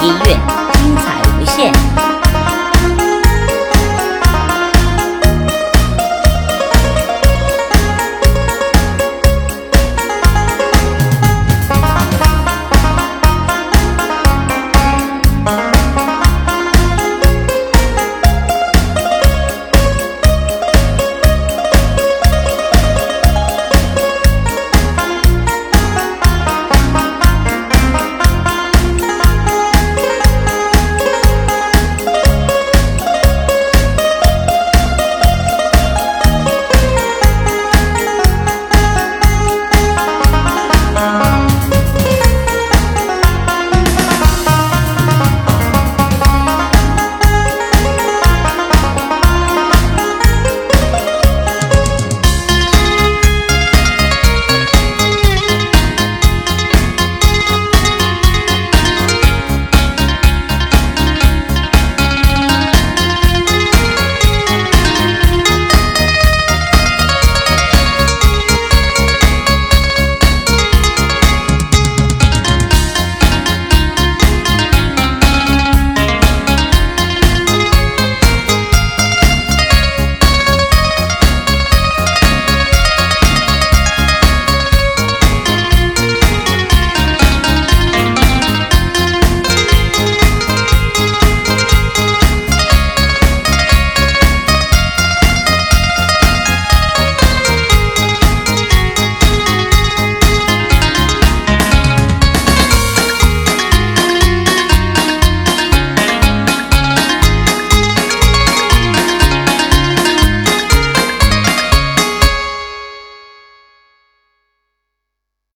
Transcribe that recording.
音乐